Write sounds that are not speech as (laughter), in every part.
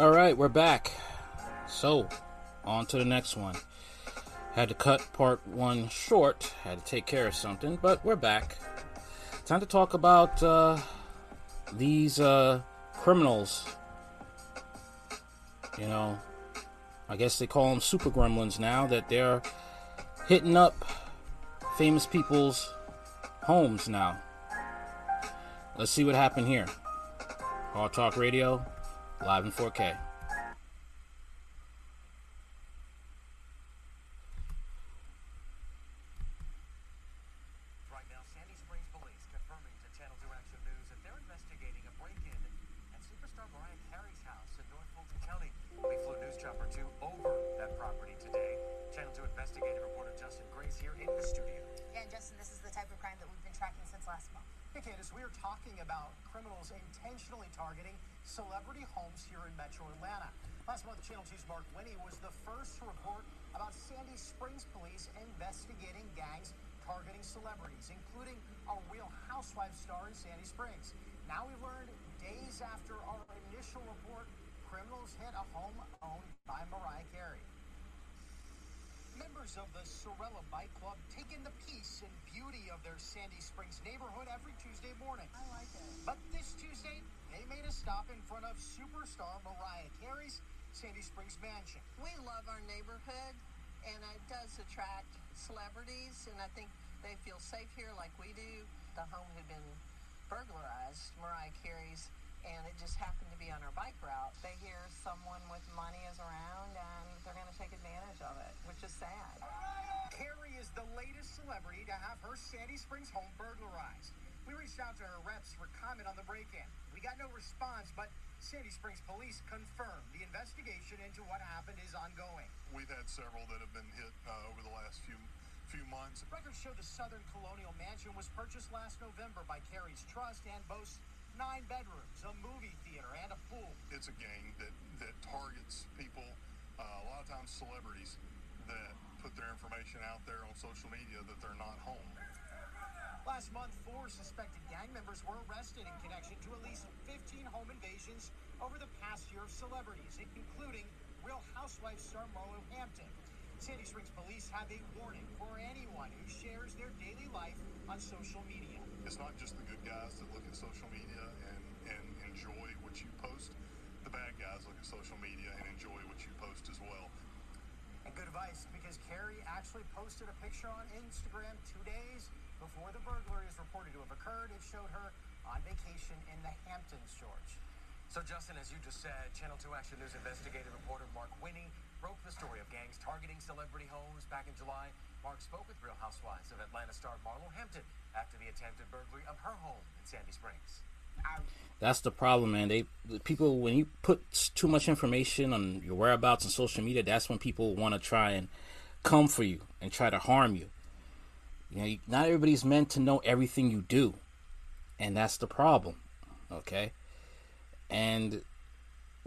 All right, we're back. So, on to the next one. Had to cut part one short, had to take care of something, but we're back. Time to talk about uh, these uh, criminals. You know, I guess they call them super gremlins now, that they're hitting up famous people's homes now. Let's see what happened here. All Talk Radio, live in 4K. Stop in front of superstar Mariah Carey's Sandy Springs mansion. We love our neighborhood, and it does attract celebrities, and I think they feel safe here like we do. The home had been burglarized, Mariah Carey's, and it just happened to be on our bike route. They hear someone with money is around, and they're going to take advantage of it, which is sad. Carey is the latest celebrity to have her Sandy Springs home burglarized. We reached out to her reps for comment on the break-in. We got no response, but Sandy Springs police confirmed the investigation into what happened is ongoing. We've had several that have been hit uh, over the last few few months. Records show the Southern Colonial Mansion was purchased last November by Carey's Trust and boasts nine bedrooms, a movie theater, and a pool. It's a gang that that targets people, uh, a lot of times celebrities, that put their information out there on social media that they're not home. Last month, four suspected gang members were arrested in connection to at least 15 home invasions over the past year of celebrities, including Real Housewives star Marlo Hampton. Sandy Springs police have a warning for anyone who shares their daily life on social media. It's not just the good guys that look at social media and, and enjoy what you post. The bad guys look at social media and enjoy what you post as well. And good advice because Carey actually posted a picture on Instagram two days before the burglary is reported to have occurred. It showed her on vacation in the Hamptons, George. So, Justin, as you just said, Channel 2 Action News investigative reporter Mark Winne broke the story of gangs targeting celebrity homes back in July. Mark spoke with Real Housewives of Atlanta star Marlo Hampton after the attempted burglary of her home in Sandy Springs. That's the problem, man. They people when you put too much information on your whereabouts on social media, that's when people want to try and come for you and try to harm you. You know, not everybody's meant to know everything you do, and that's the problem. Okay, and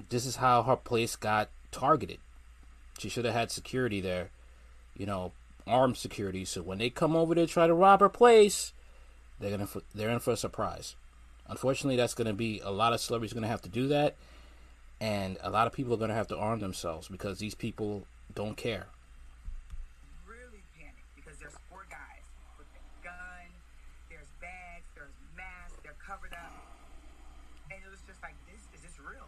this is how her place got targeted. She should have had security there, you know, armed security. So when they come over to try to rob her place, they're gonna they're in for a surprise. Unfortunately, that's to be a lot of celebrities to have to do that, and a lot of people are to have to arm themselves because these people don't care. really panic because there's four guys with a gun, there's bags, there's masks, they're covered up. And it was just like, this is this real?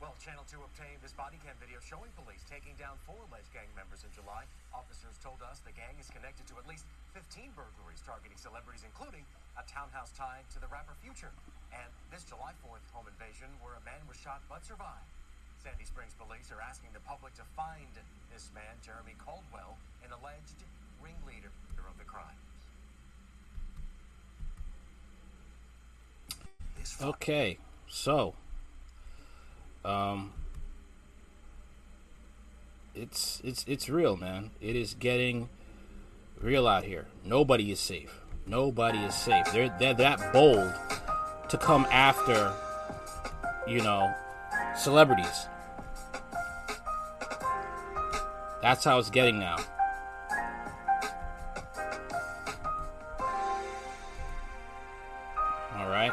Well, Channel 2 obtained this body cam video showing police taking down four alleged gang members in July. Officers told us the gang is connected to at least 15 burglaries targeting celebrities, including a townhouse tied to the rapper Future. And this July 4th home invasion where a man was shot but survived. Sandy Springs police are asking the public to find this man, Jeremy Caldwell, an alleged ringleader of the Friday- Okay, so um it's it's it's real, man. It is getting real out here. Nobody is safe. Nobody is safe. They're they're that bold to come after you know celebrities. That's how it's getting now. All right.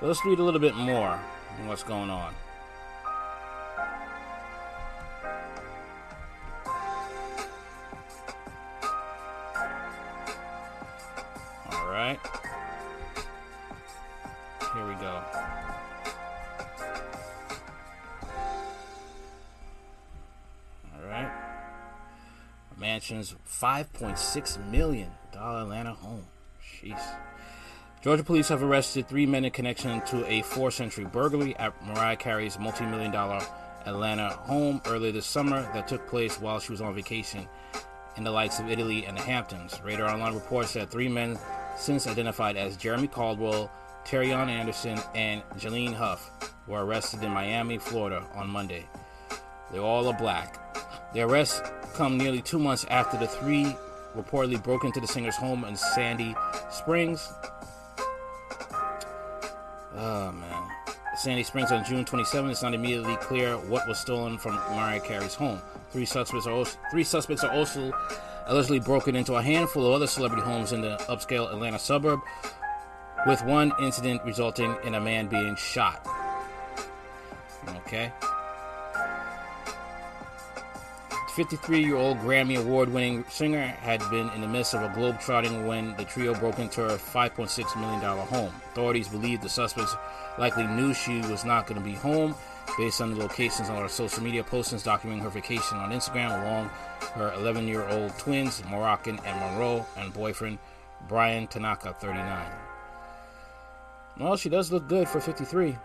let's read a little bit more on what's going on. All right. Here we go. All right. Mansion's $5.6 million Atlanta home. Jeez. Georgia police have arrested three men in connection to a four century burglary at Mariah Carey's multi million dollar Atlanta home earlier this summer that took place while she was on vacation in the likes of Italy and the Hamptons. Radar Online reports that three men, since identified as Jeremy Caldwell, Terrion Anderson, and Jalene Huff, were arrested in Miami, Florida on Monday. They all are black. The arrests come nearly two months after the three reportedly broke into the singer's home in Sandy Springs, Oh man. Sandy Springs on June 27. It's not immediately clear what was stolen from Mariah Carey's home. Three suspects are also, three suspects are also allegedly broken into a handful of other celebrity homes in the upscale Atlanta suburb, with one incident resulting in a man being shot. Okay. 53 year old Grammy Award winning singer had been in the midst of a globe trotting when the trio broke into her $5.6 million home. Authorities believe the suspects likely knew she was not going to be home based on the locations on her social media postings documenting her vacation on Instagram along her 11 year old twins, Moroccan and Monroe, and boyfriend Bryan Tanaka, 39. Well, she does look good for 53.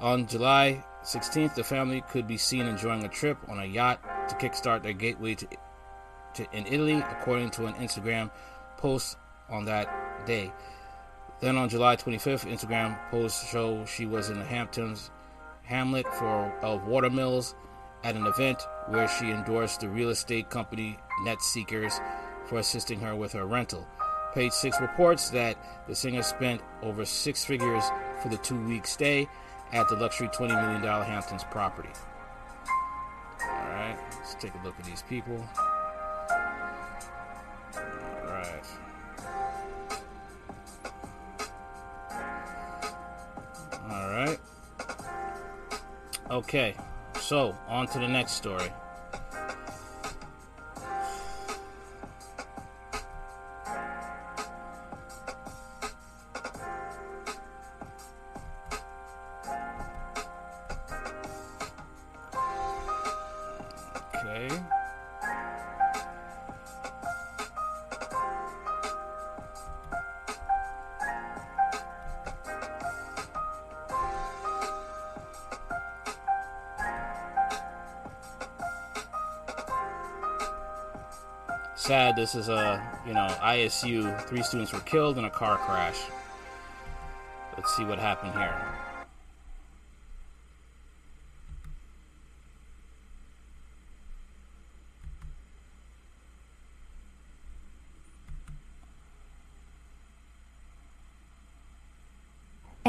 On July 16th, the family could be seen enjoying a trip on a yacht to kickstart their gateway to, to in Italy, according to an Instagram post on that day. Then on July 25th, Instagram posts show she was in the Hamptons Hamlet for of Watermills at an event where she endorsed the real estate company Nest Seekers for assisting her with her rental. Page 6 reports that the singer spent over six figures for the two week stay at the luxury $20 million Hamptons property. Alright, let's take a look at these people. Alright. Alright. Okay, so on to the next story. This is a you know ISU. Three students were killed in a car crash. Let's see what happened here.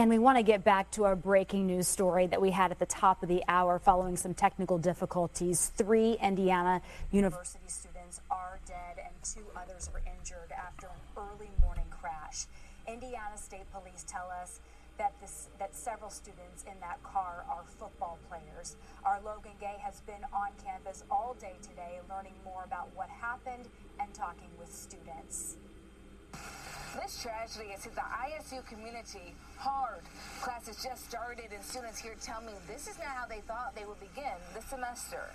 And we want to get back to our breaking news story that we had at the top of the hour following some technical difficulties. Three Indiana University students are dead and two others were injured after an early morning crash. Indiana State Police tell us that this that several students in that car are football players. Our Logan Gay has been on campus all day today learning more about what happened and talking with students. This tragedy has hit the ISU community hard. Classes just started, and students here tell me this is not how they thought they would begin the semester.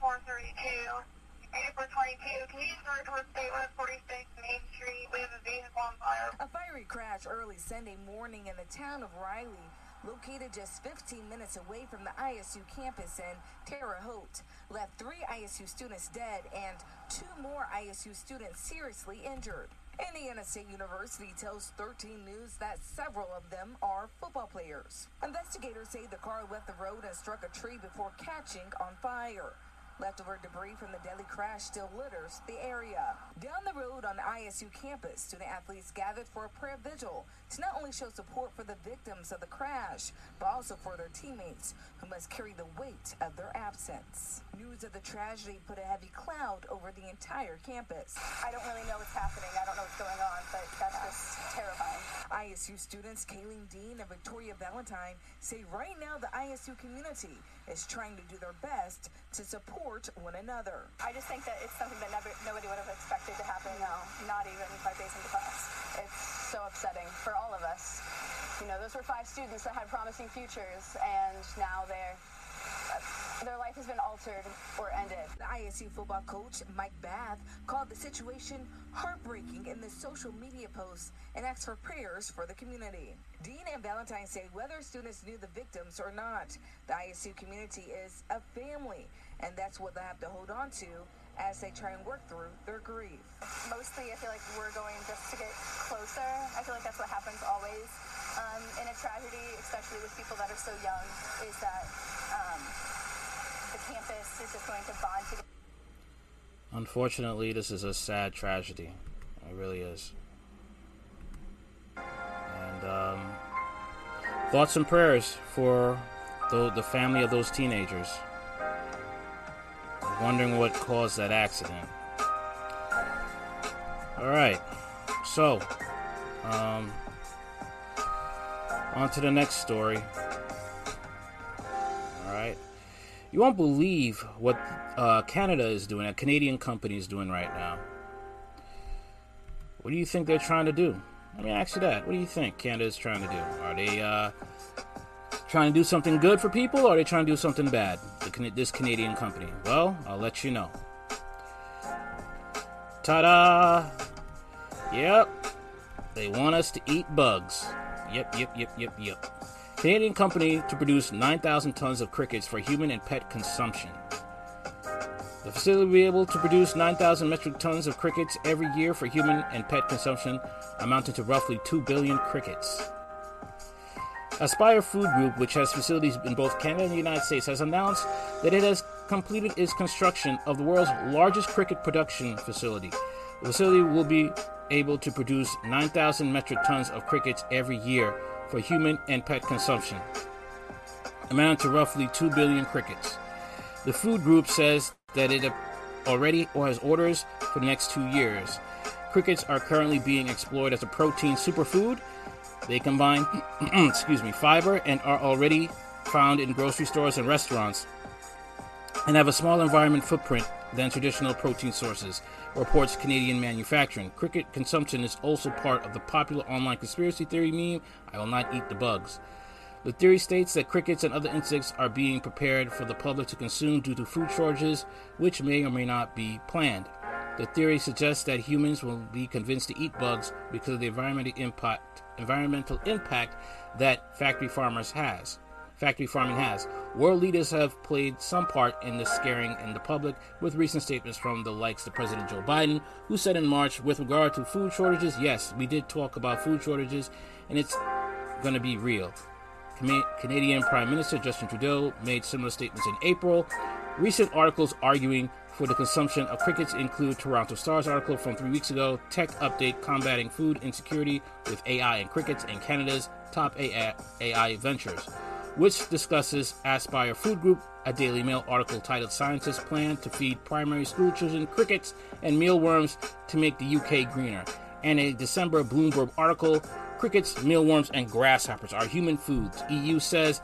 8432. 8422, can you start towards State Road 46 Crash early Sunday morning in the town of Riley, located just 15 minutes away from the ISU campus in Terre Haute, left three ISU students dead and two more ISU students seriously injured. Indiana State University tells 13 News that several of them are football players. Investigators say the car left the road and struck a tree before catching on fire. Leftover debris from the deadly crash still litters the area. Down the road on the ISU campus, student athletes gathered for a prayer vigil to not only show support for the victims of the crash, but also for their teammates who must carry the weight of their absence. News of the tragedy put a heavy cloud over the entire campus. I don't really know what's happening. I don't know what's going on, but that's just terrifying. ISU students Kayleen Dean and Victoria Valentine say right now the ISU community is trying to do their best to support one another. I just think that it's something that never, nobody would have expected to happen. No, not even by facing the class. It's so upsetting for all of us. You know, those were five students that had promising futures, and now they're their life has been altered or ended. The ISU football coach, Mike Bath, called the situation heartbreaking in the social media post and asked for prayers for the community. Dean and Valentine say whether students knew the victims or not, the ISU community is a family, and that's what they have to hold on to as they try and work through their grief. Mostly, I feel like we're going just to get closer. I feel like that's what happens always um, in a tragedy, especially with people that are so young, is that um, the campus is just going to bond together. Unfortunately, this is a sad tragedy. It really is. And um, thoughts and prayers for the, the family of those teenagers. Wondering what caused that accident. All right. So, um, on to the next story. All right. You won't believe what uh, Canada is doing, a Canadian company is doing right now. What do you think they're trying to do? Let me ask you that. What do you think Canada is trying to do? Are they uh, trying to do something good for people, or are they trying to do something bad? The, this Canadian company. Well, I'll let you know. Ta-da! Yep, they want us to eat bugs. Yep, yep, yep, yep, yep. Canadian company to produce 9,000 tons of crickets for human and pet consumption. The facility will be able to produce 9,000 metric tons of crickets every year for human and pet consumption, amounting to roughly 2 billion crickets. Aspire Food Group, which has facilities in both Canada and the United States, has announced that it has completed its construction of the world's largest cricket production facility. The facility will be able to produce 9,000 metric tons of crickets every year for human and pet consumption, amounting to roughly 2 billion crickets. The food group says that it already or has orders for the next two years. Crickets are currently being explored as a protein superfood. They combine, (clears throat) excuse me, fiber and are already found in grocery stores and restaurants and have a small environment footprint than traditional protein sources, reports Canadian Manufacturing. Cricket consumption is also part of the popular online conspiracy theory meme I will not eat the bugs. The theory states that crickets and other insects are being prepared for the public to consume due to food shortages, which may or may not be planned. The theory suggests that humans will be convinced to eat bugs because of the environmental impact, environmental impact that factory farmers has factory farming has. World leaders have played some part in the scaring in the public, with recent statements from the likes of President Joe Biden, who said in March, with regard to food shortages, yes, we did talk about food shortages, and it's going to be real. Canadian Prime Minister Justin Trudeau made similar statements in April. Recent articles arguing for the consumption of crickets include Toronto Star's article from three weeks ago, Tech Update Combating Food Insecurity with AI and Crickets, and Canada's top AI, AI ventures which discusses Aspire Food Group, a Daily Mail article titled Scientists Plan to Feed Primary School Children Crickets and Mealworms to Make the UK Greener, and a December Bloomberg article Crickets, Mealworms, and Grasshoppers are human foods, EU says,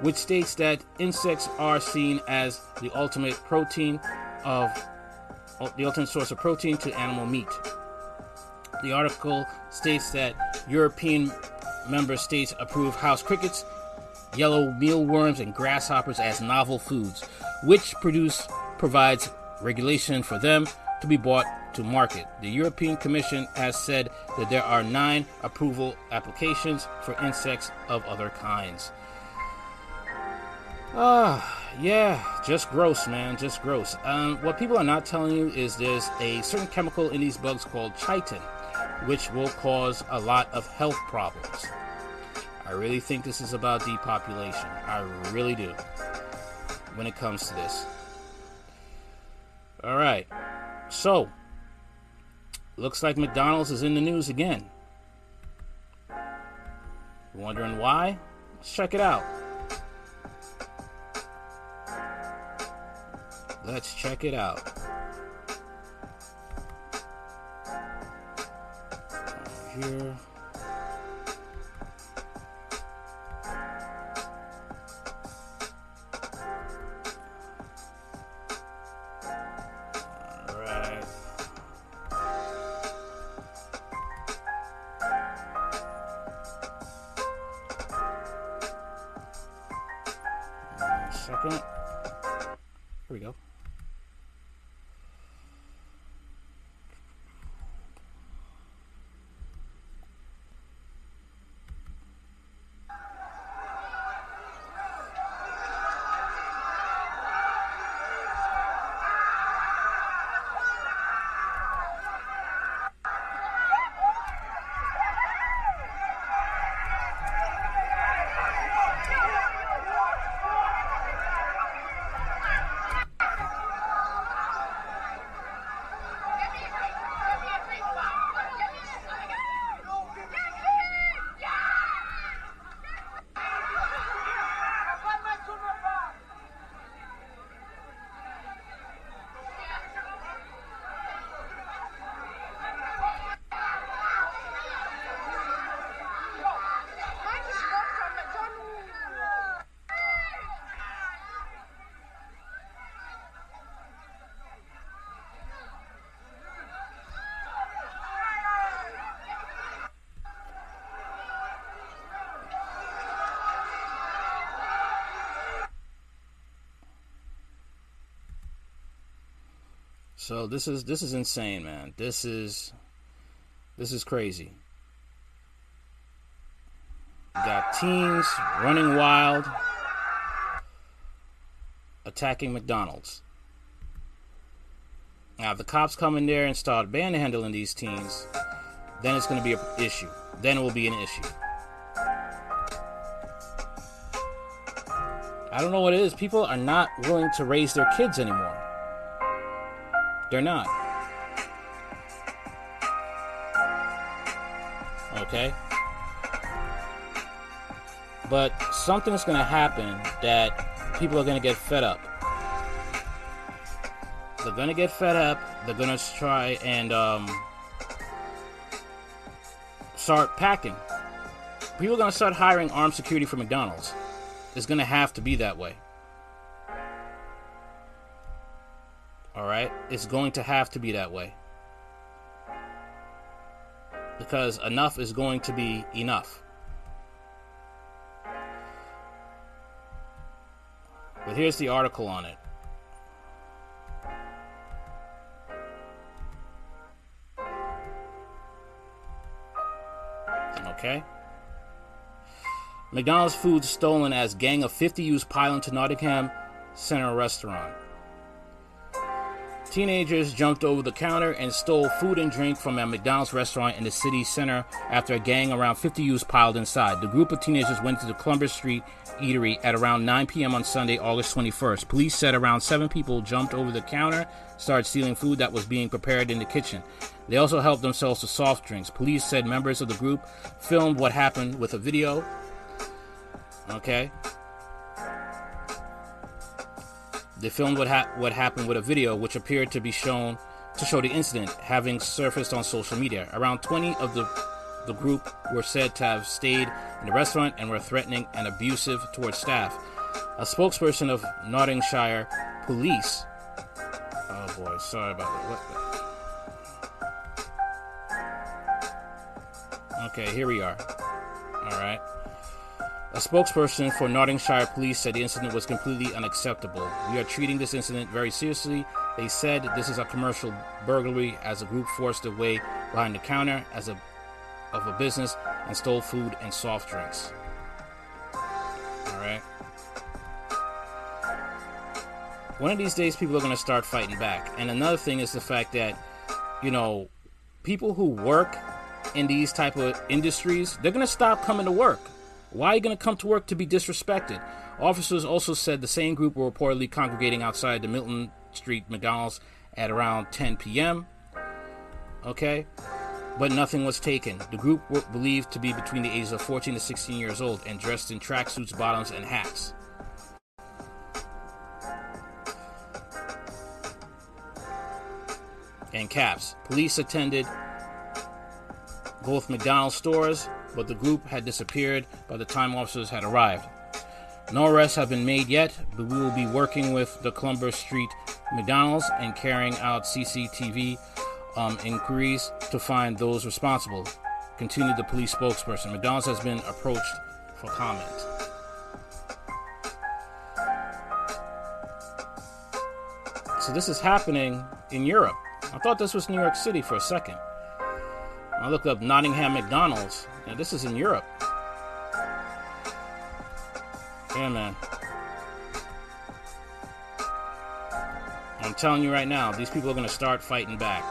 which states that insects are seen as the ultimate protein of uh, the ultimate source of protein to animal meat. The article states that European member states approve house crickets yellow mealworms, and grasshoppers as novel foods, which produce provides regulation for them to be brought to market. The European Commission has said that there are nine approval applications for insects of other kinds. Ah, yeah, just gross, man, just gross. Um, what people are not telling you is there's a certain chemical in these bugs called chitin, which will cause a lot of health problems. I really think this is about depopulation. I really do. When it comes to this, All right. So, looks like McDonald's is in the news again. Wondering why? Let's check it out. Let's check it out. Here. Second. Here we go. So this is this is insane, man. This is this is crazy. Got teens running wild, attacking McDonald's. Now, if the cops come in there and start manhandling these teens, then it's going to be an issue. Then it will be an issue. I don't know what it is. People are not willing to raise their kids anymore. They're not. Okay? But something's going to happen that people are going to get fed up. They're going to get fed up. They're going to try and um, start packing. People are going to start hiring armed security for McDonald's. It's going to have to be that way. Right? It's going to have to be that way. Because enough is going to be enough. But here's the article on it. Okay. McDonald's food stolen as gang of 50 youths pile into Nottingham Center restaurant. Teenagers jumped over the counter and stole food and drink from a McDonald's restaurant in the city center after a gang around 50 youths piled inside. The group of teenagers went to the Columbus Street eatery at around 9 p.m. on Sunday, August 21st. Police said around seven people jumped over the counter, started stealing food that was being prepared in the kitchen. They also helped themselves to soft drinks. Police said members of the group filmed what happened with a video. Okay. They filmed what ha- what happened with a video, which appeared to be shown to show the incident having surfaced on social media. Around 20 of the the group were said to have stayed in the restaurant and were threatening and abusive towards staff. A spokesperson of Nottinghamshire Police. Oh boy, sorry about that. What? Okay, here we are. All right. A spokesperson for Nottinghamshire Police said the incident was completely unacceptable. We are treating this incident very seriously. They said this is a commercial burglary as a group forced their way behind the counter as a of a business and stole food and soft drinks. All right. One of these days, people are going to start fighting back. And another thing is the fact that, you know, people who work in these type of industries, they're going to stop coming to work. Why are you going to come to work to be disrespected? Officers also said the same group were reportedly congregating outside the Milton Street McDonald's at around 10 p.m. Okay, but nothing was taken. The group were believed to be between the ages of 14 to 16 years old and dressed in tracksuits, bottoms, and hats. And caps. Police attended both McDonald's stores, but the group had disappeared by the time officers had arrived. No arrests have been made yet, but we will be working with the Columbus Street McDonald's and carrying out CCTV um, inquiries to find those responsible. Continued the police spokesperson. McDonald's has been approached for comment. So this is happening in Europe. I thought this was New York City for a second. I looked up Nottingham McDonald's. Now, this is in Europe. Yeah, man. I'm telling you right now, these people are going to start fighting back.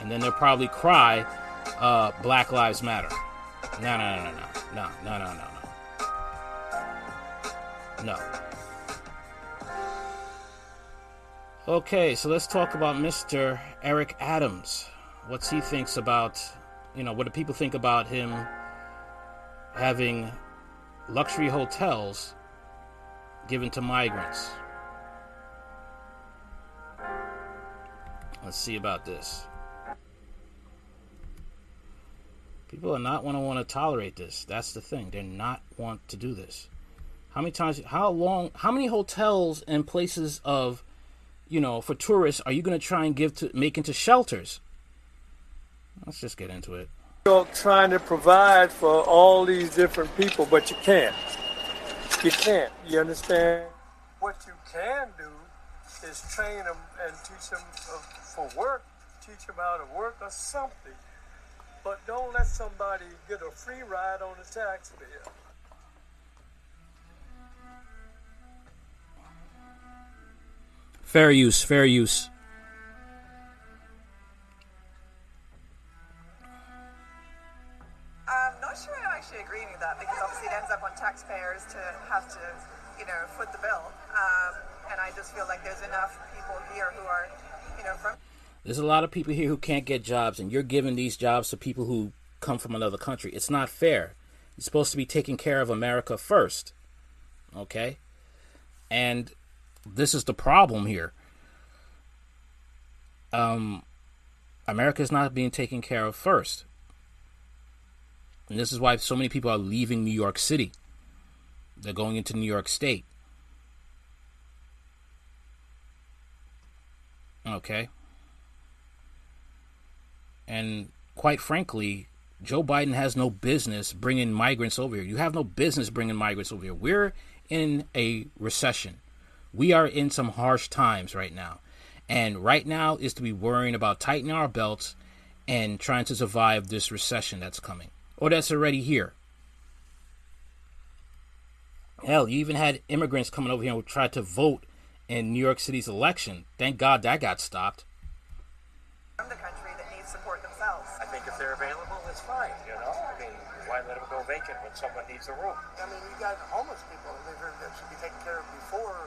And then they'll probably cry, uh, Black Lives Matter. No, no, no, no, no. No, no, no, no, no. No. Okay, so let's talk about Mr. Eric Adams. What's he thinks about, you know, what do people think about him having luxury hotels given to migrants? Let's see about this. People are not going to want to tolerate this. That's the thing. They're not want to do this. How many times? How long? How many hotels and places of, you know, for tourists are you going to try and give to make into shelters? Let's just get into it. You're trying to provide for all these different people, but you can't. You can't. You understand? What you can do is train them and teach them uh, for work, teach them how to work or something. But don't let somebody get a free ride on the tax bill. Fair use, fair use. Actually agree with that because obviously it ends up on taxpayers to have to, you know, foot the bill. Um, and I just feel like there's enough people here who are, you know, from. There's a lot of people here who can't get jobs, and you're giving these jobs to people who come from another country. It's not fair. You're supposed to be taking care of America first. Okay? And this is the problem here. Um, America is not being taken care of first. And this is why so many people are leaving New York City. They're going into New York State. Okay. And quite frankly, Joe Biden has no business bringing migrants over here. You have no business bringing migrants over here. We're in a recession. We are in some harsh times right now. And right now is to be worrying about tightening our belts and trying to survive this recession that's coming or that's already here. Hell, you even had immigrants coming over here who tried to vote in New York City's election. Thank God that got stopped. from the country that need support themselves. I think if they're available, it's fine, you know? I mean, why let them go vacant when someone needs a room? I mean, you got homeless people that, that should be taken care of before,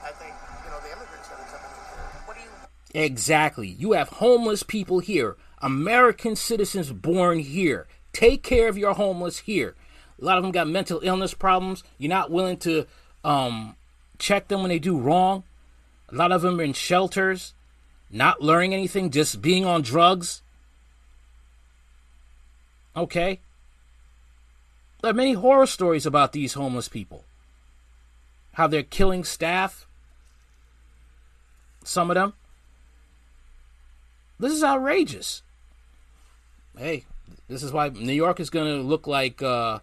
I think, you know, the immigrants that are coming in here. What do you Exactly. You have homeless people here, American citizens born here. Take care of your homeless here. A lot of them got mental illness problems. You're not willing to um, check them when they do wrong. A lot of them are in shelters, not learning anything, just being on drugs. Okay. There are many horror stories about these homeless people. How they're killing staff. Some of them. This is outrageous. Hey, this is why New York is going to look like. Uh,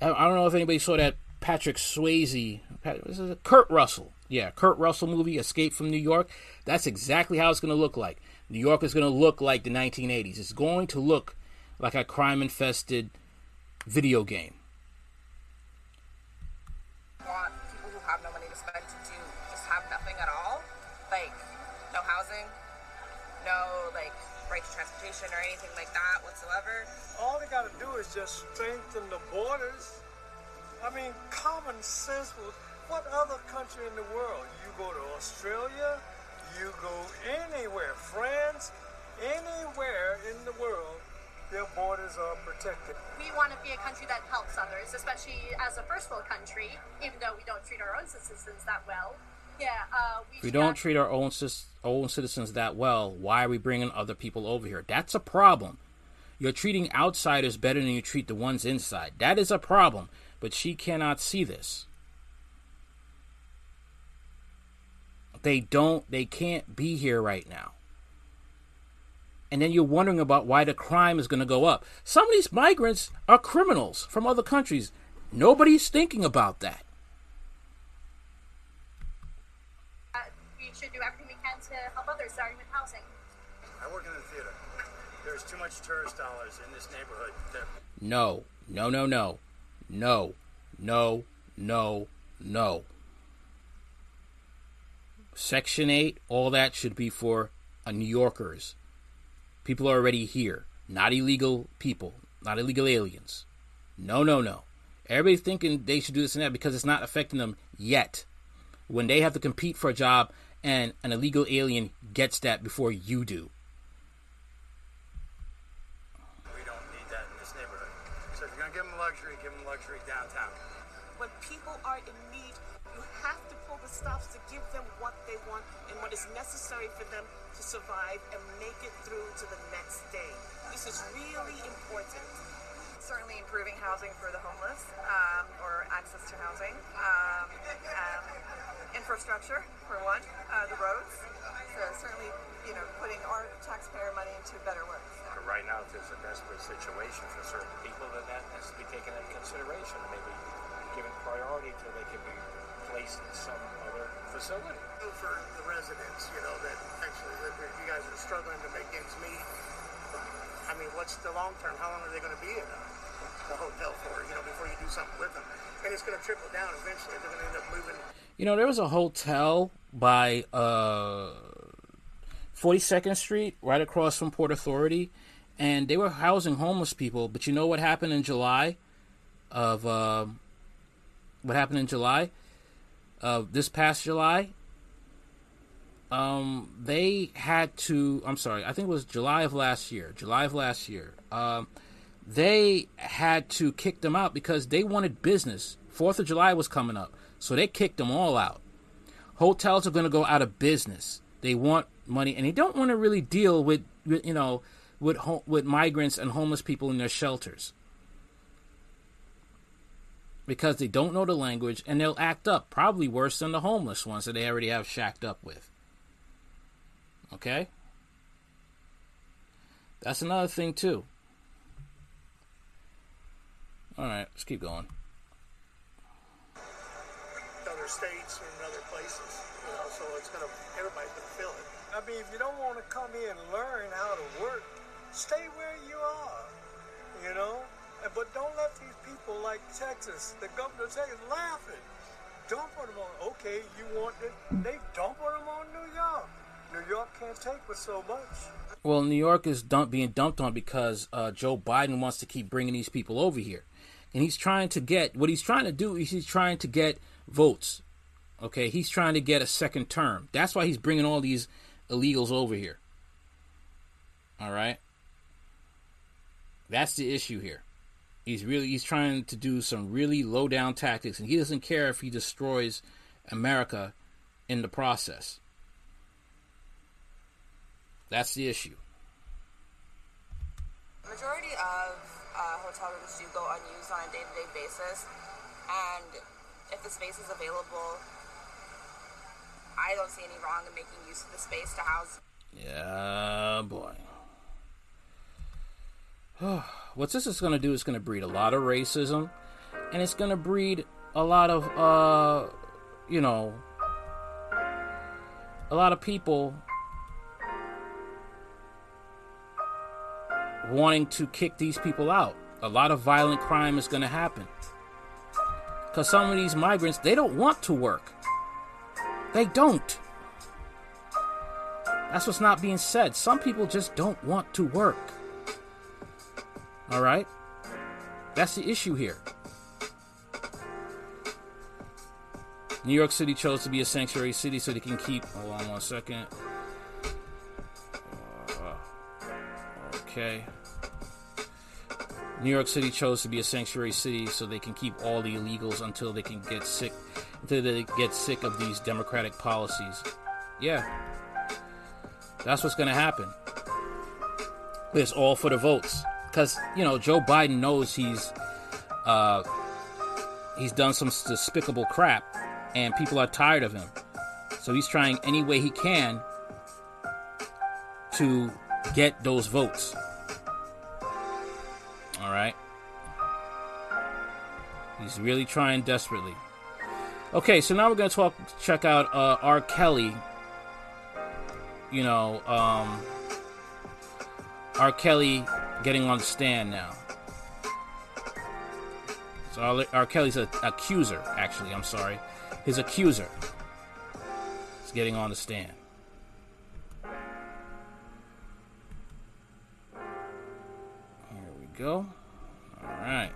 I don't know if anybody saw that Patrick Swayze, this is Kurt Russell, yeah, Kurt Russell movie, Escape from New York. That's exactly how it's going to look like. New York is going to look like the 1980s. It's going to look like a crime-infested video game. Right to transportation or anything like that whatsoever? All they got to do is just strengthen the borders. I mean, common sense. Will, what other country in the world? You go to Australia, You go anywhere, France, anywhere in the world, their borders are protected. We want to be a country that helps others, especially as a first world country, even though we don't treat our own citizens that well. Yeah, uh, we we don't treat our own own citizens that well, why are we bringing other people over here? That's a problem. You're treating outsiders better than you treat the ones inside. That is a problem. But she cannot see this. They don't. They can't be here right now. And then you're wondering about why the crime is going to go up. Some of these migrants are criminals from other countries. Nobody's thinking about that. uh, we should do everything we can to help others, starting with housing. I work in the theater. There's too much tourist dollars in this neighborhood. No, no, no, no, no, no, no, no. Section 8, all that should be for New Yorkers. People are already here, not illegal people, not illegal aliens. No, no, no. Everybody's thinking they should do this and that because it's not affecting them yet. When they have to compete for a job and an illegal alien gets that before you do. Is necessary for them to survive and make it through to the next day. This is really important. Certainly improving housing for the homeless um, or access to housing. Um, um, infrastructure, for one, uh, the roads. So certainly, you know, putting our taxpayer money into better works. But right now, if there's a desperate situation for certain people, then that has to be taken into consideration and maybe given priority till they can be placed in some other facility. For the residents, you know, that actually live here, you guys are struggling to make ends meet. I mean, what's the long term? How long are they going to be in the, the hotel for, you know, before you do something with them? And it's going to trickle down eventually. They're going to end up moving. You know, there was a hotel by uh, 42nd Street, right across from Port Authority, and they were housing homeless people. But you know what happened in July? Of uh, what happened in July? Of this past July, um, they had to. I'm sorry, I think it was July of last year. July of last year. Um, they had to kick them out because they wanted business. Fourth of July was coming up, so they kicked them all out. Hotels are going to go out of business. They want money, and they don't want to really deal with, with you know, with with migrants and homeless people in their shelters because they don't know the language and they'll act up, probably worse than the homeless ones that they already have shacked up with. Okay, that's another thing too. All right, let's keep going. other states and other places, you know, so it's going to, everybody's going to feel it. I mean, if you don't want to come here and learn how to work, stay where you are, you know? But don't let these people like Texas, the governor of Texas, laughing. Dump them on, okay, you want it, they dump them on New York. New York can't take with so much. Well, New York is dump, being dumped on because uh, Joe Biden wants to keep bringing these people over here, and he's trying to get what he's trying to do is he's trying to get votes. Okay, he's trying to get a second term. That's why he's bringing all these illegals over here. All right, that's the issue here. He's really he's trying to do some really low down tactics, and he doesn't care if he destroys America in the process. That's the issue. Majority of uh, hotel rooms do go unused on a day-to-day basis, and if the space is available, I don't see any wrong in making use of the space to house. Yeah, boy. (sighs) what this is going to do is going to breed a lot of racism, and it's going to breed a lot of, uh, you know, a lot of people wanting to kick these people out. A lot of violent crime is going to happen. Because some of these migrants, they don't want to work. They don't. That's what's not being said. Some people just don't want to work. All right? That's the issue here. New York City chose to be a sanctuary city so they can keep. Hold on one second. Uh, okay. New York City chose to be a sanctuary city so they can keep all the illegals until they can get sick, until they get sick of these democratic policies. Yeah, that's what's going to happen. It's all for the votes, because you know Joe Biden knows he's uh, he's done some despicable crap, and people are tired of him. So he's trying any way he can to get those votes. All right. He's really trying desperately. Okay, so now we're gonna talk, check out uh, R. Kelly. You know, um, R. Kelly getting on the stand now. So R. Kelly's a, accuser, actually. I'm sorry, his accuser is getting on the stand. We go. All right.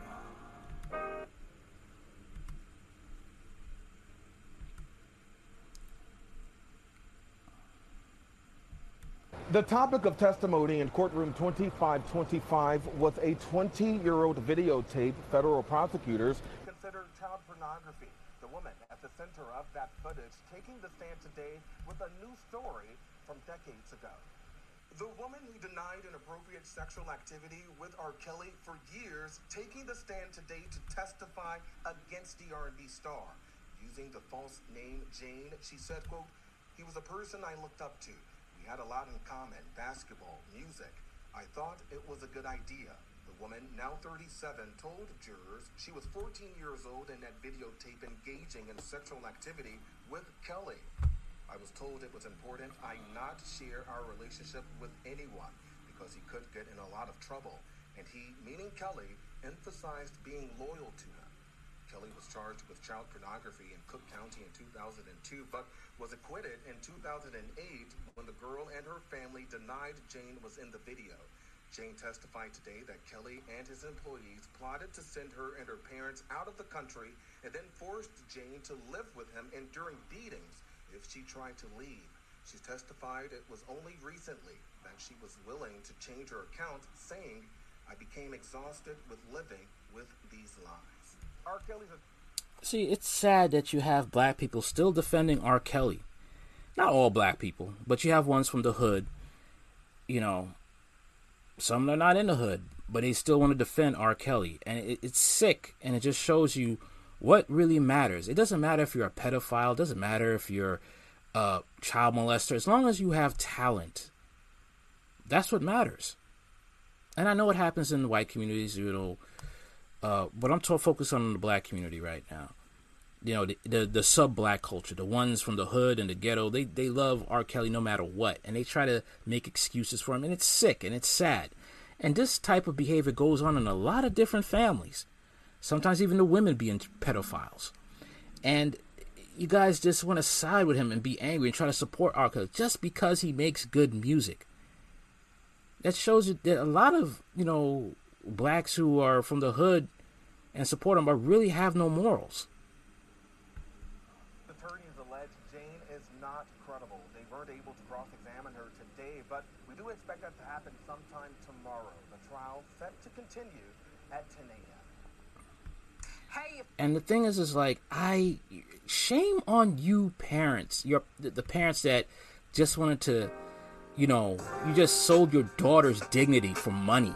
The topic of testimony in courtroom 2525 was a 20-year-old videotape federal prosecutors considered child pornography. The woman at the center of that footage taking the stand today with a new story from decades ago. The woman who denied inappropriate sexual activity with R. Kelly for years, taking the stand today to testify against the R&B star. Using the false name Jane, she said, quote, he was a person I looked up to. We had a lot in common, basketball, music. I thought it was a good idea. The woman, now 37, told jurors she was 14 years old and had videotape engaging in sexual activity with Kelly. I was told it was important I not share our relationship with anyone because he could get in a lot of trouble. And he, meaning Kelly, emphasized being loyal to him. Kelly was charged with child pornography in Cook County in 2002, but was acquitted in 2008 when the girl and her family denied Jane was in the video. Jane testified today that Kelly and his employees plotted to send her and her parents out of the country and then forced Jane to live with him, enduring beatings if she tried to leave. She testified it was only recently that she was willing to change her account, saying, I became exhausted with living with these lies. See, it's sad that you have black people still defending R. Kelly. Not all black people, but you have ones from the hood. You know, some are not in the hood, but they still want to defend R. Kelly. And it, it's sick, and it just shows you what really matters. It doesn't matter if you're a pedophile, it doesn't matter if you're a child molester, as long as you have talent. That's what matters. And I know what happens in the white communities, you know, uh, but I'm to- focused on the black community right now. You know, the, the, the sub black culture, the ones from the hood and the ghetto, they, they love R. Kelly no matter what. And they try to make excuses for him. And it's sick and it's sad. And this type of behavior goes on in a lot of different families. Sometimes even the women being pedophiles. And you guys just want to side with him and be angry and try to support R. Kelly just because he makes good music. That shows you that a lot of, you know, blacks who are from the hood and support him but really have no morals. The attorneys allege Jane is not credible. They weren't able to cross-examine her today, but we do expect that to happen sometime tomorrow. The trial set to continue at 10 a.m. And the thing is, is like I shame on you parents, your the, the parents that just wanted to, you know, you just sold your daughter's dignity for money.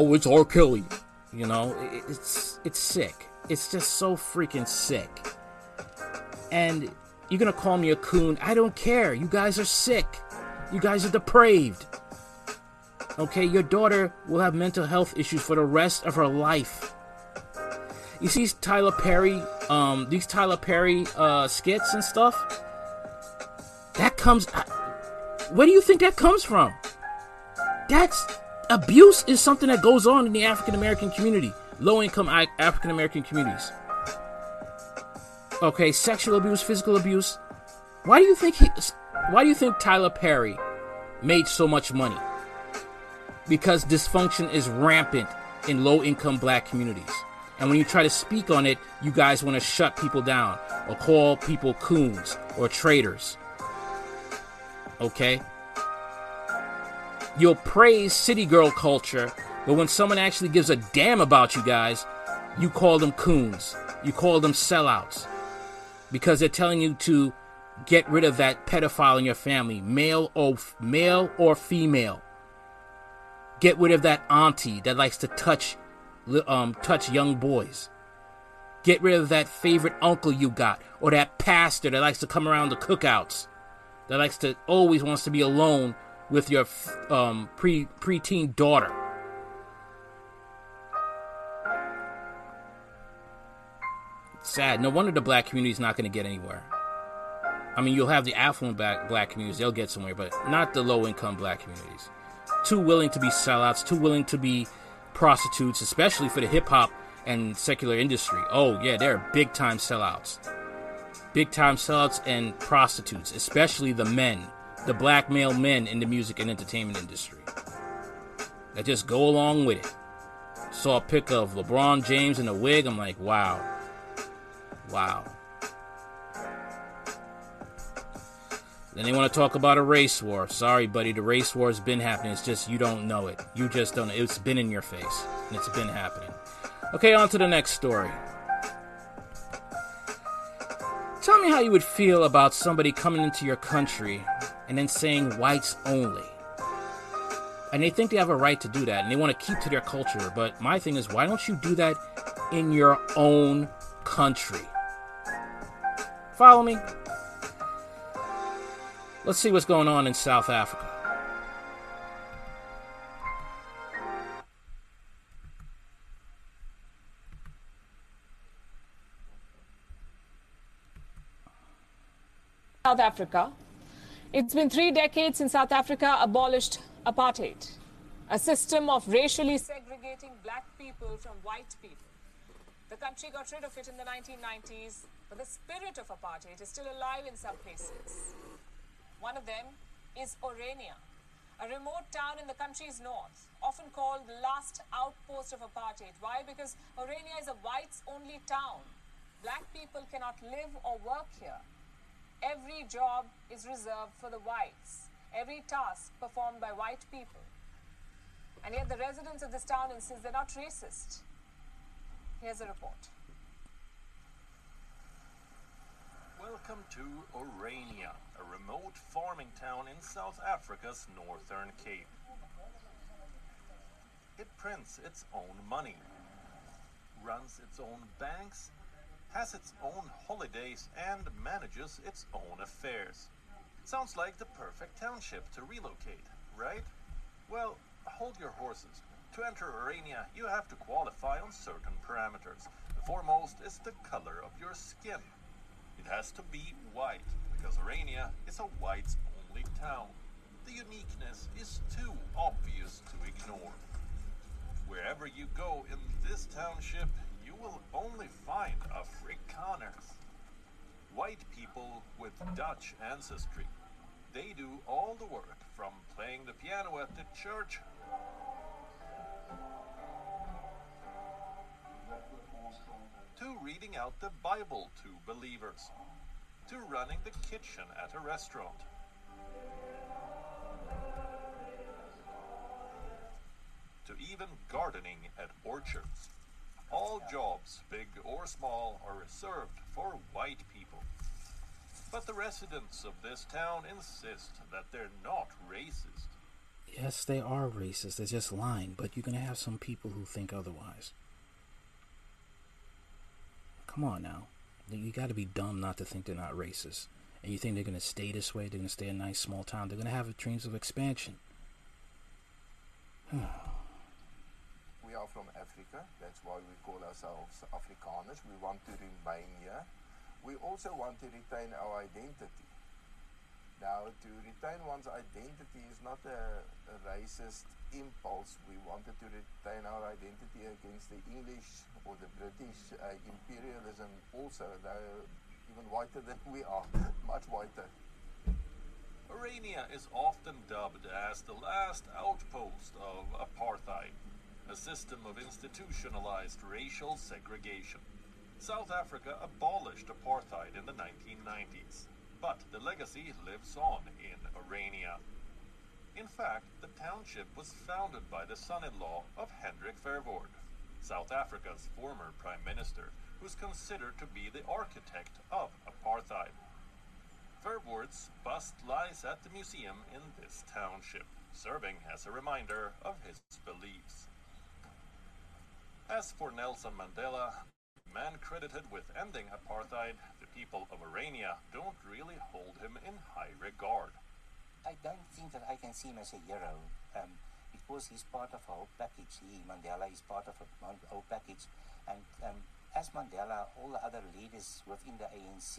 Oh, it's R. Kelly, you know, it's it's sick. It's just so freaking sick. And you're gonna call me a coon? I don't care. You guys are sick. You guys are depraved. Okay, your daughter will have mental health issues for the rest of her life. You see Tyler Perry, um, these Tyler Perry uh, skits and stuff. That comes. Where do you think that comes from? That's abuse is something that goes on in the African American community, low income African American communities. Okay, sexual abuse, physical abuse. Why do you think he? Why do you think Tyler Perry made so much money? Because dysfunction is rampant in low income black communities. And when you try to speak on it, you guys want to shut people down or call people coons or traitors. Okay? You'll praise city girl culture, but when someone actually gives a damn about you guys, you call them coons. You call them sellouts. Because they're telling you to get rid of that pedophile in your family, male or male or female. Get rid of that auntie that likes to touch um, touch young boys. Get rid of that favorite uncle you got, or that pastor that likes to come around the cookouts, that likes to always wants to be alone with your um, pre preteen daughter. Sad. No wonder the black community is not going to get anywhere. I mean, you'll have the affluent black, black communities; they'll get somewhere, but not the low-income black communities. Too willing to be sellouts, too willing to be prostitutes, especially for the hip hop and secular industry. Oh yeah, they're big time sellouts. Big time sellouts and prostitutes, especially the men, the black male men in the music and entertainment industry. That just go along with it. Saw a pic of LeBron James in a wig. I'm like, wow. Wow. Then they want to talk about a race war. Sorry, buddy, the race war has been happening. It's just you don't know it. You just don't know. It's been in your face, and it's been happening. Okay, on to the next story. Tell me how you would feel about somebody coming into your country and then saying whites only. And they think they have a right to do that, and they want to keep to their culture. But my thing is, why don't you do that in your own country? Follow me? Let's see what's going on in South Africa. South Africa. It's been three decades since South Africa abolished apartheid, a system of racially segregating black people from white people. The country got rid of it in the 1990s, but the spirit of apartheid is still alive in some places. One of them is Orania, a remote town in the country's north, often called the last outpost of apartheid. Why? Because Orania is a whites only town. Black people cannot live or work here. Every job is reserved for the whites, every task performed by white people. And yet the residents of this town insist they're not racist. Here's a report. Welcome to Orania, a remote farming town in South Africa's northern Cape. It prints its own money, runs its own banks, has its own holidays, and manages its own affairs. Sounds like the perfect township to relocate, right? Well, hold your horses. To enter Orania, you have to qualify on certain parameters. The foremost is the color of your skin. It has to be white, because Orania is a whites only town. The uniqueness is too obvious to ignore. Wherever you go in this township, will only find Afrikaners. White people with Dutch ancestry. They do all the work from playing the piano at the church to reading out the Bible to believers, to running the kitchen at a restaurant. To even gardening at orchards. All jobs, big or small, are reserved for white people. But the residents of this town insist that they're not racist. Yes, they are racist. They're just lying, but you're going to have some people who think otherwise. Come on now. You got to be dumb not to think they're not racist. And you think they're going to stay this way? They're going to stay in a nice small town? They're going to have dreams of expansion. (sighs) (sighs) from Africa. That's why we call ourselves Afrikaners. We want to remain here. We also want to retain our identity. Now, to retain one's identity is not a, a, racist impulse. We wanted to retain our identity against the English or the British uh, imperialism also. They're even whiter than we are, (laughs) much whiter. Orania is often dubbed as the last outpost of apartheid. A system of institutionalized racial segregation. South Africa abolished apartheid in the 1990s, but the legacy lives on in Orania. In fact, the township was founded by the son-in-law of Hendrik Verwoerd, South Africa's former prime minister, who's considered to be the architect of apartheid. Verwoerd's bust lies at the museum in this township, serving as a reminder of his beliefs. As for Nelson Mandela, man credited with ending apartheid, the people of Orania don't really hold him in high regard. I don't think that I can see him as a hero um, because he's part of a whole package. He, Mandela is part of a whole package. And um, as Mandela, all the other leaders within the ANC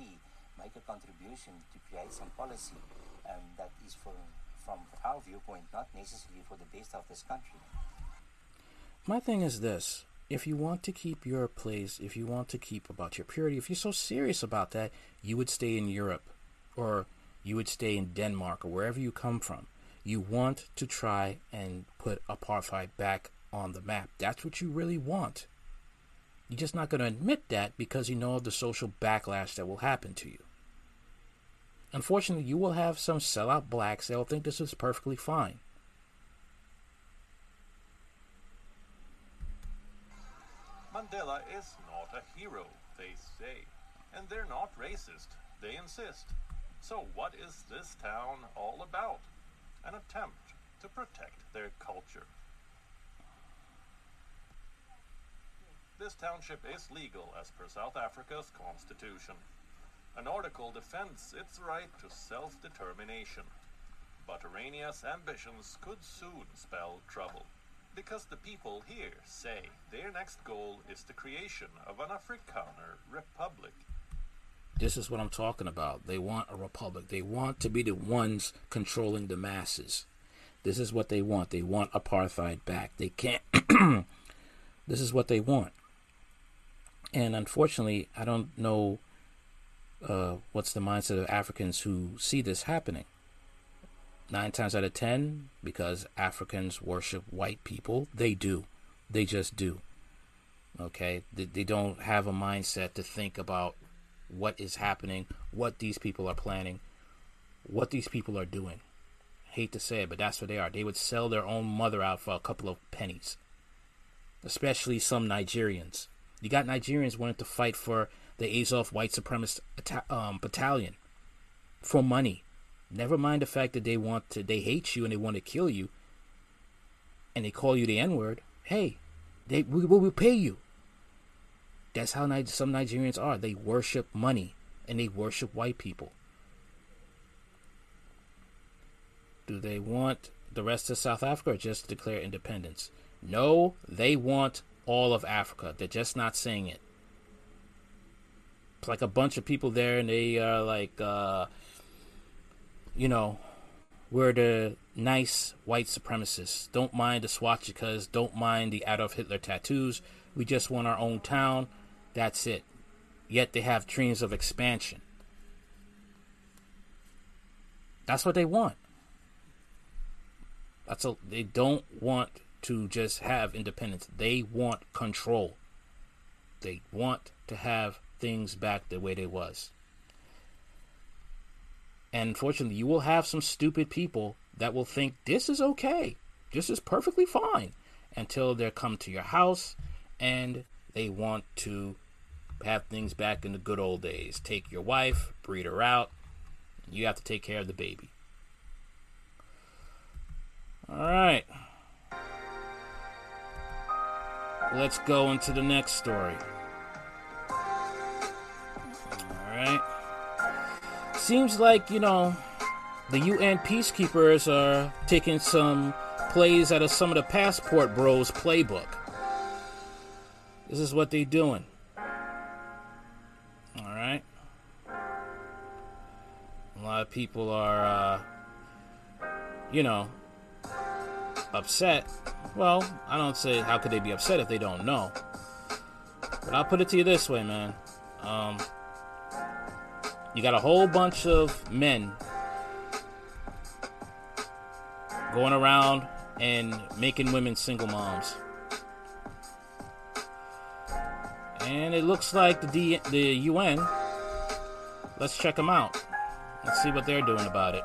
make a contribution to create some policy um, that is, for, from our viewpoint, not necessarily for the best of this country. My thing is this if you want to keep your place, if you want to keep about your purity, if you're so serious about that, you would stay in Europe or you would stay in Denmark or wherever you come from. You want to try and put apartheid back on the map. That's what you really want. You're just not going to admit that because you know of the social backlash that will happen to you. Unfortunately, you will have some sellout blacks that will think this is perfectly fine. Mandela is not a hero, they say. And they're not racist, they insist. So what is this town all about? An attempt to protect their culture. This township is legal as per South Africa's constitution. An article defends its right to self-determination. But Orania's ambitions could soon spell trouble. Because the people here say their next goal is the creation of an Afrikaner republic. This is what I'm talking about. They want a republic. They want to be the ones controlling the masses. This is what they want. They want apartheid back. They can't. (clears throat) this is what they want. And unfortunately, I don't know uh, what's the mindset of Africans who see this happening. Nine times out of ten, because Africans worship white people, they do. They just do. Okay? They, they don't have a mindset to think about what is happening, what these people are planning, what these people are doing. Hate to say it, but that's what they are. They would sell their own mother out for a couple of pennies. Especially some Nigerians. You got Nigerians wanting to fight for the Azov white supremacist um, battalion for money. Never mind the fact that they want to, they hate you and they want to kill you, and they call you the N word. Hey, they we will pay you. That's how some Nigerians are. They worship money and they worship white people. Do they want the rest of South Africa or just declare independence? No, they want all of Africa. They're just not saying it. It's like a bunch of people there, and they are like, uh, you know, we're the nice white supremacists. Don't mind the swastikas. Don't mind the Adolf Hitler tattoos. We just want our own town. That's it. Yet they have dreams of expansion. That's what they want. That's a, they don't want to just have independence. They want control. They want to have things back the way they was. And unfortunately, you will have some stupid people that will think this is okay. This is perfectly fine until they come to your house and they want to have things back in the good old days. Take your wife, breed her out. You have to take care of the baby. All right. Let's go into the next story. All right. Seems like, you know, the UN peacekeepers are taking some plays out of some of the Passport Bros playbook. This is what they're doing. All right. A lot of people are, uh, you know, upset. Well, I don't say how could they be upset if they don't know. But I'll put it to you this way, man. Um, you got a whole bunch of men going around and making women single moms. And it looks like the D- the UN. Let's check them out. Let's see what they're doing about it.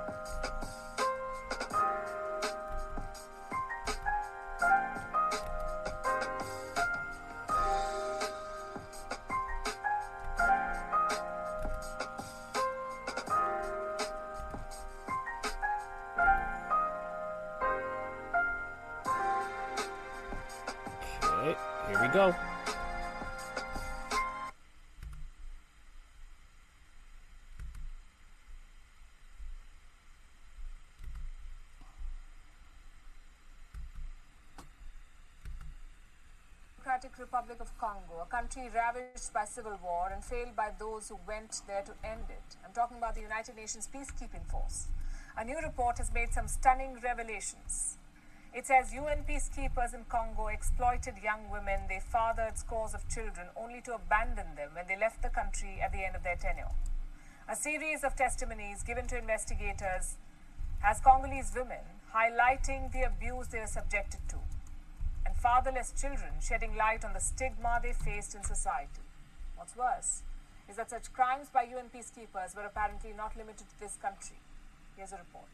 Ravaged by civil war and failed by those who went there to end it. I'm talking about the United Nations Peacekeeping Force. A new report has made some stunning revelations. It says UN peacekeepers in Congo exploited young women, they fathered scores of children only to abandon them when they left the country at the end of their tenure. A series of testimonies given to investigators has Congolese women highlighting the abuse they were subjected to fatherless children shedding light on the stigma they faced in society. What's worse is that such crimes by UN peacekeepers were apparently not limited to this country. Here's a report.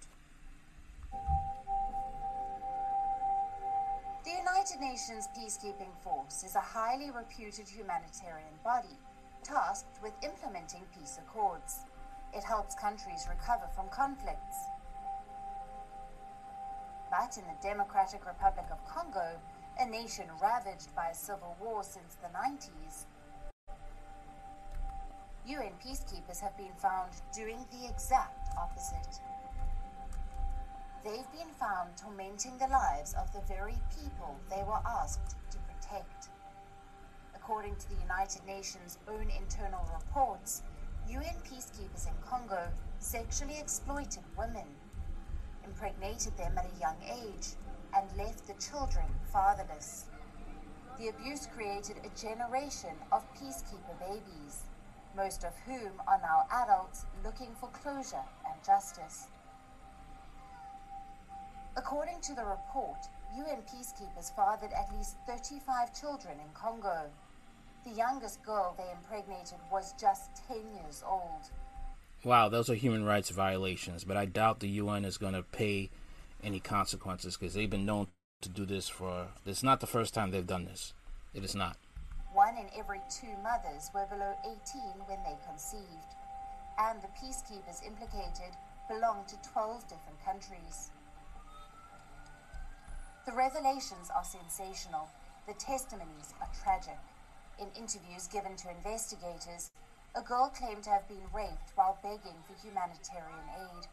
The United Nations Peacekeeping Force is a highly reputed humanitarian body tasked with implementing peace accords. It helps countries recover from conflicts. But in the Democratic Republic of Congo, a nation ravaged by civil war since the 90s, UN peacekeepers have been found doing the exact opposite. They've been found tormenting the lives of the very people they were asked to protect. According to the United Nations' own internal reports, UN peacekeepers in Congo sexually exploited women, impregnated them at a young age, and left the children fatherless. The abuse created a generation of peacekeeper babies, most of whom are now adults looking for closure and justice. According to the report, UN peacekeepers fathered at least 35 children in Congo. The youngest girl they impregnated was just 10 years old. Wow, those are human rights violations, but I doubt the UN is going to pay any consequences because they've been known to do this for. It's not the first time they've done this. It is not. One in every two mothers were below 18 when they conceived, and the peacekeepers implicated belonged to 12 different countries. The revelations are sensational. The testimonies are tragic. In interviews given to investigators, a girl claimed to have been raped while begging for humanitarian aid.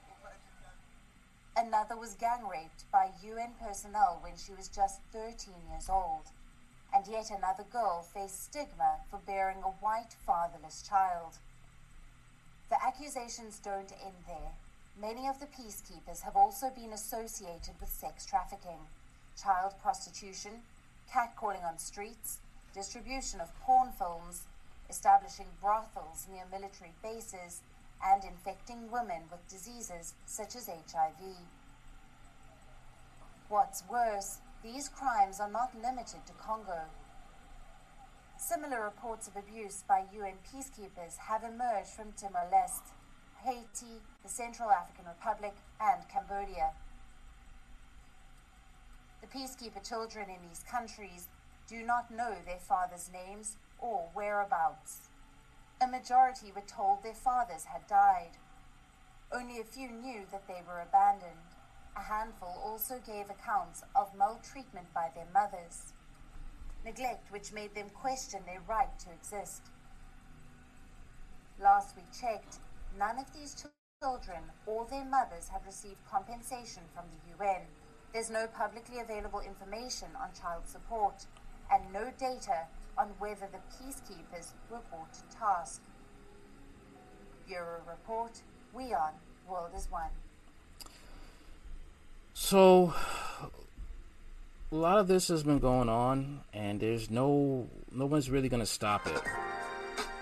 Another was gang raped by UN personnel when she was just 13 years old. And yet another girl faced stigma for bearing a white fatherless child. The accusations don't end there. Many of the peacekeepers have also been associated with sex trafficking, child prostitution, catcalling on streets, distribution of porn films, establishing brothels near military bases, and infecting women with diseases such as HIV. What's worse, these crimes are not limited to Congo. Similar reports of abuse by UN peacekeepers have emerged from Timor Leste, Haiti, the Central African Republic, and Cambodia. The peacekeeper children in these countries do not know their fathers' names or whereabouts. A majority were told their fathers had died. Only a few knew that they were abandoned. A handful also gave accounts of maltreatment by their mothers, neglect which made them question their right to exist. Last we checked, none of these children or their mothers have received compensation from the UN. There's no publicly available information on child support and no data on whether the peacekeepers were brought to task. Bureau Report, WION, World is One. So, a lot of this has been going on, and there's no no one's really going to stop it.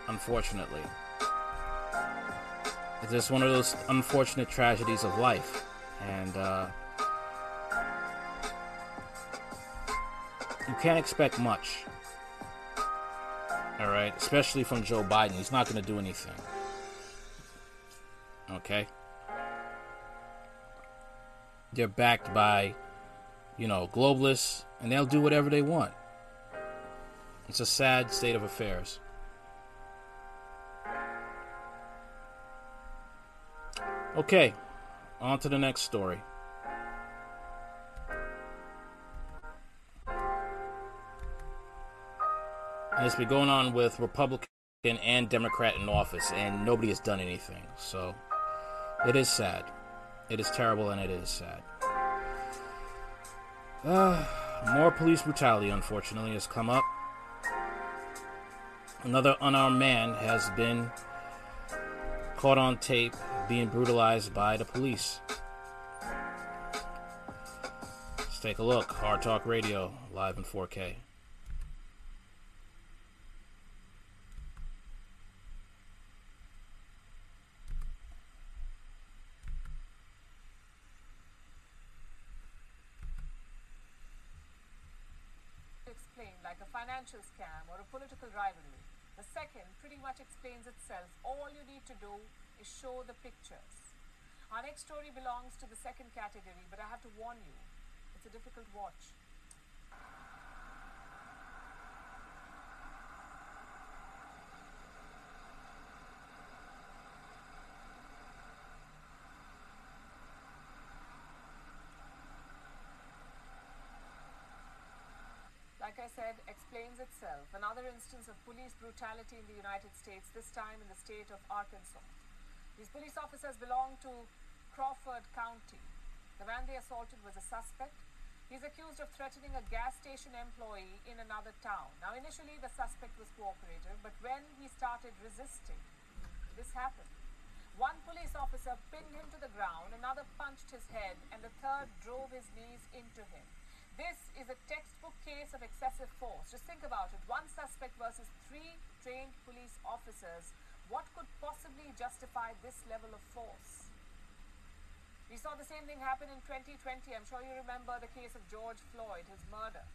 Unfortunately, it's just one of those unfortunate tragedies of life, and uh, you can't expect much All right, especially from Joe Biden. He's not going to do anything. Okay? They're backed by, you know, globalists, and they'll do whatever they want. It's a sad state of affairs. Okay, on to the next story. And it's been going on with Republican and Democrat in office, and nobody has done anything. So it is sad. It is terrible, and it is sad. Uh, more police brutality, unfortunately, has come up. Another unarmed man has been caught on tape being brutalized by the police. Let's take a look. Hard Talk Radio, live in 4K. explain like a financial scam or a political rivalry. The second pretty much explains itself. All you need to do is show the pictures. Our next story belongs to the second category, but I have to warn you, it's a difficult watch. Said, explains itself. Another instance of police brutality in the United States, this time in the state of Arkansas. These police officers belong to Crawford County. The man they assaulted was a suspect. He's accused of threatening a gas station employee in another town. Now, initially, the suspect was cooperative, but when he started resisting, this happened. One police officer pinned him to the ground, another punched his head, and the third drove his knees into him. This is a textbook case of excessive force. Just think about it. One suspect versus three trained police officers. What could possibly justify this level of force? We saw the same thing happen in 2020. I'm sure you remember the case of George Floyd, his murder.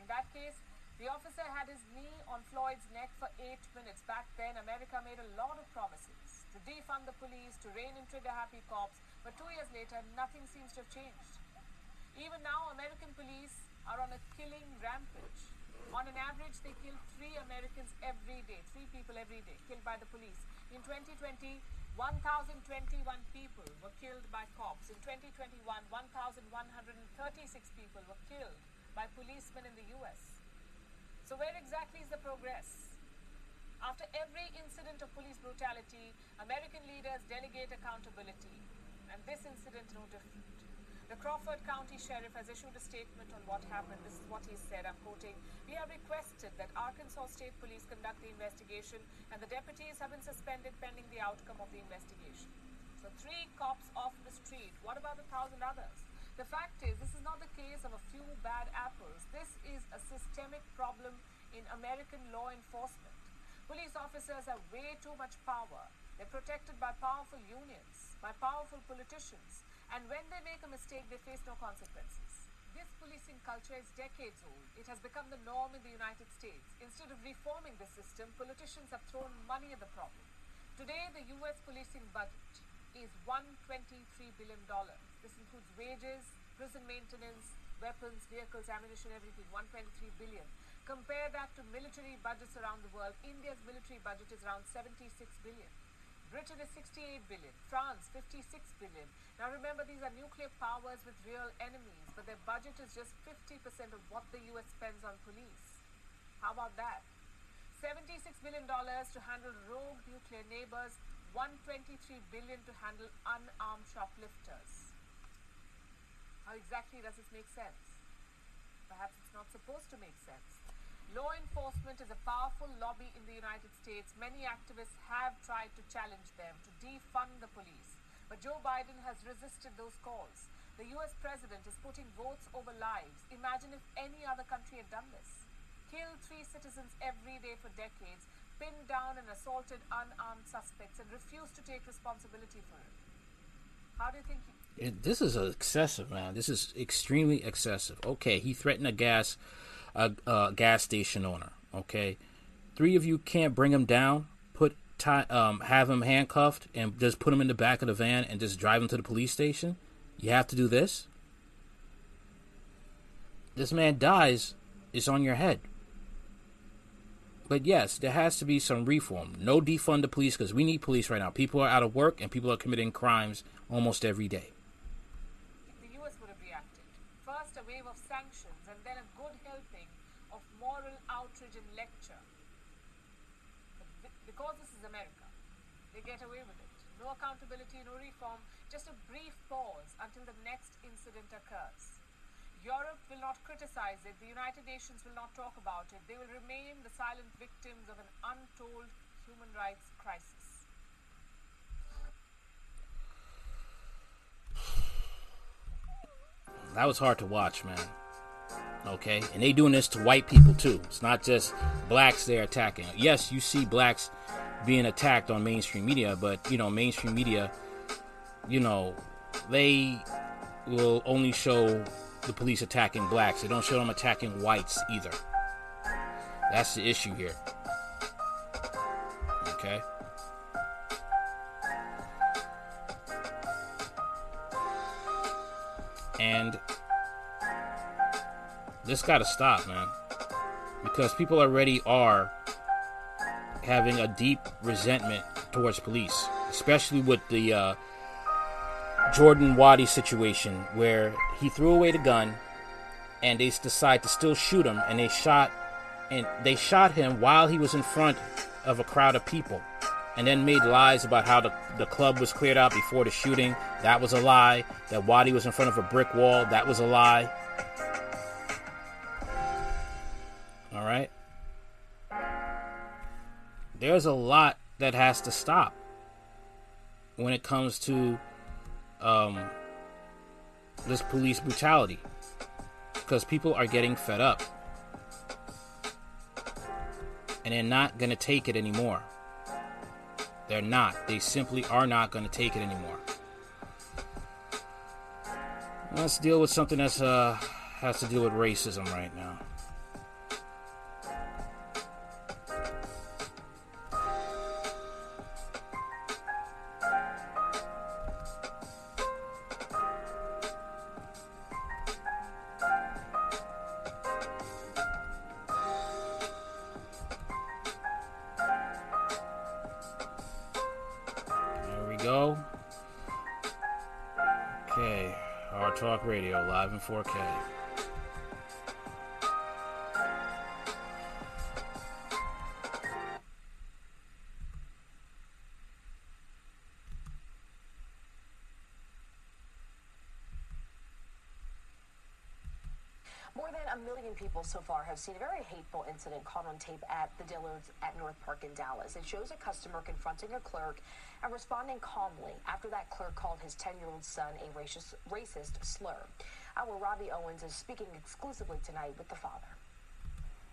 In that case, the officer had his knee on Floyd's neck for eight minutes. Back then, America made a lot of promises to defund the police, to rein in trigger happy cops, but two years later, nothing seems to have changed. Even now, American police are on a killing rampage. On an average, they kill three Americans every day, three people every day, killed by the police. In 2020, 1,021 people were killed by cops. In 2021, 1,136 people were killed by policemen in the US. So, where exactly is the progress? After every incident of police brutality, American leaders delegate accountability, and this incident no different. The Crawford County Sheriff has issued a statement on what happened. This is what he said. I'm quoting We have requested that Arkansas State Police conduct the investigation, and the deputies have been suspended pending the outcome of the investigation. So, three cops off the street. What about the thousand others? The fact is, this is not the case of a few bad apples. This is a systemic problem in American law enforcement. Police officers have way too much power. They're protected by powerful unions, by powerful politicians, and when they make a mistake, they face no consequences. This policing culture is decades old. It has become the norm in the United States. Instead of reforming the system, politicians have thrown money at the problem. Today, the U.S. policing budget is $123 billion. This includes wages, prison maintenance, weapons, vehicles, ammunition, everything, 123 billion. Compare that to military budgets around the world. India's military budget is around 76 billion. Britain is 68 billion, France 56 billion. Now remember, these are nuclear powers with real enemies, but their budget is just 50% of what the US spends on police. How about that? $76 billion to handle rogue nuclear neighbors, 123 billion to handle unarmed shoplifters. How exactly does this make sense? Perhaps it's not supposed to make sense. Law enforcement is a powerful lobby in the United States. Many activists have tried to challenge them to defund the police. But Joe Biden has resisted those calls. The US president is putting votes over lives. Imagine if any other country had done this. Killed three citizens every day for decades, pinned down and assaulted unarmed suspects, and refused to take responsibility for it. How do you think? He- It, this is excessive, man. This is extremely excessive. Okay, he threatened a gas, a, a gas station owner. Okay, three of you can't bring him down, put tie, um, have him handcuffed, and just put him in the back of the van and just drive him to the police station. You have to do this. This man dies. It's on your head. But yes, there has to be some reform. No defund the police because we need police right now. People are out of work and people are committing crimes almost every day. The US would have reacted. First, a wave of sanctions, and then good helping of moral outrage and lecture. But because this is America, they get away with it. No accountability, no reform, just a brief pause until the next incident occurs. Europe will not criticize it. The United Nations will not talk about it. They will remain the silent victims of an untold human rights crisis. That was hard to watch, man. Okay, and they doing this to white people too. It's not just blacks they're attacking. Yes, you see blacks being attacked on mainstream media, but you know, mainstream media, you know, they will only show the police attacking blacks. They don't show them attacking whites either. That's the issue here. Okay. And this got to stop, man. Because people already are having a deep resentment towards police, especially with the uh, Jordan Wadi situation where he threw away the gun and they decide to still shoot him and they shot and they shot him while he was in front of a crowd of people and then made lies about how the, the club was cleared out before the shooting. That was a lie. That Wadi was in front of a brick wall. That was a lie there's a lot that has to stop when it comes to um, this police brutality because people are getting fed up and they're not going to take it anymore. They're not. They simply are not going to take it anymore. Let's deal with something that's uh, has to do with racism right now. 4K. More than a million people so far have seen a very hateful incident caught on tape at the Dillards at North Park in Dallas. It shows a customer confronting a clerk and responding calmly after that clerk called his 10 year old son a racist, racist slur. Our Robbie Owens is speaking exclusively tonight with the father.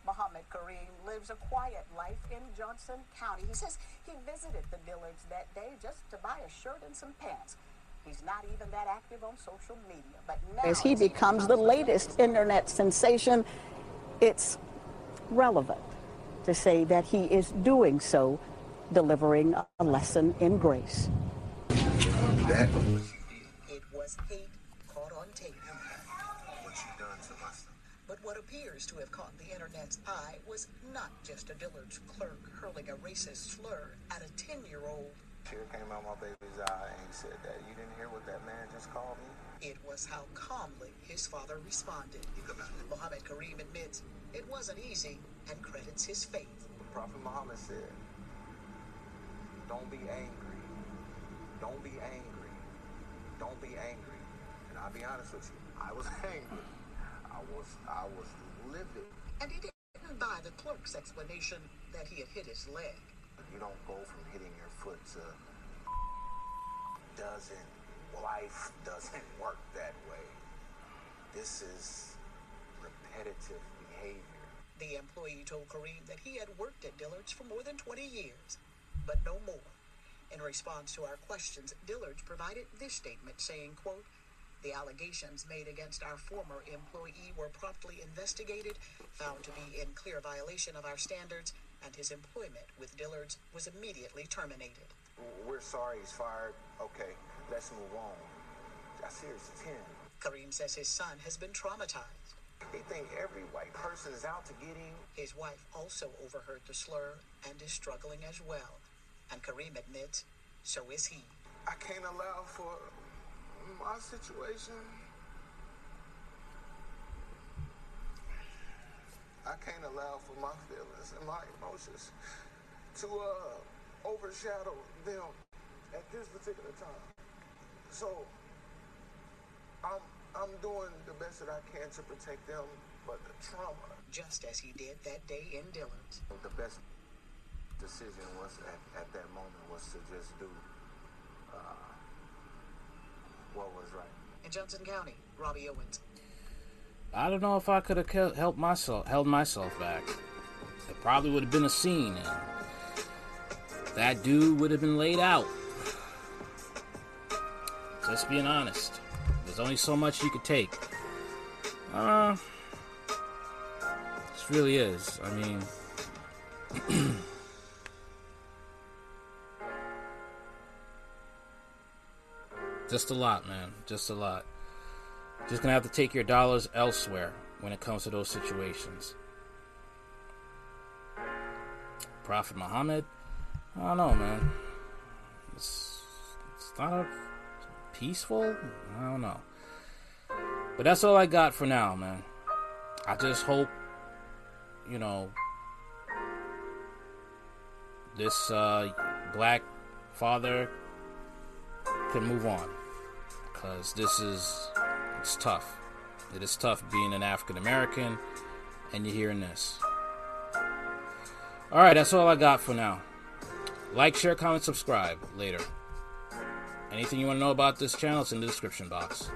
Mohammed Kareem lives a quiet life in Johnson County. He says he visited the Dillards that day just to buy a shirt and some pants. He's not even that active on social media, but now As he becomes the latest internet sensation, it's relevant to say that he is doing so, delivering a lesson in grace. It was hate appears to have caught the internet's eye was not just a Dillard's clerk hurling a racist slur at a 10 year old. Tear came out my baby's eye and he said that you didn't hear what that man just called me? It was how calmly his father responded. Mohammed Kareem admits it wasn't easy and credits his faith. The Prophet Muhammad said, Don't be angry. Don't be angry. Don't be angry. And I'll be honest with you, I was (laughs) angry. I was I was livid. And he didn't buy the clerk's explanation that he had hit his leg. You don't go from hitting your foot to doesn't life doesn't work that way. This is repetitive behavior. The employee told Kareem that he had worked at Dillard's for more than 20 years, but no more. In response to our questions, Dillard's provided this statement saying, quote, The allegations made against our former employee were promptly investigated, found to be in clear violation of our standards, and his employment with Dillard's was immediately terminated. We're sorry he's fired. Okay, let's move on. I see it's 10. Kareem says his son has been traumatized. They think every white person is out to get him. His wife also overheard the slur and is struggling as well. And Kareem admits, so is he. I can't allow for my situation. I can't allow for my feelings and my emotions to uh, overshadow them at this particular time. So I'm I'm doing the best that I can to protect them, but the trauma. Just as he did that day in Dillard's. The best decision was at, at that moment was to just do uh, what was right. In Johnson County, Robbie Owens. I don't know if I could have helped myself, held myself back. It probably would have been a scene, and that dude would have been laid out. Just being honest. There's only so much you could take. Uh, this really is. I mean, (clears throat) just a lot, man. Just a lot. Just gonna have to take your dollars elsewhere when it comes to those situations. Prophet Muhammad, I don't know, man. It's, it's not a peaceful. I don't know. But that's all I got for now, man. I just hope, you know, this uh, black father can move on. Because this is, it's tough. It is tough being an African American and you're hearing this. Alright, that's all I got for now. Like, share, comment, subscribe. Later. Anything you want to know about this channel, it's in the description box.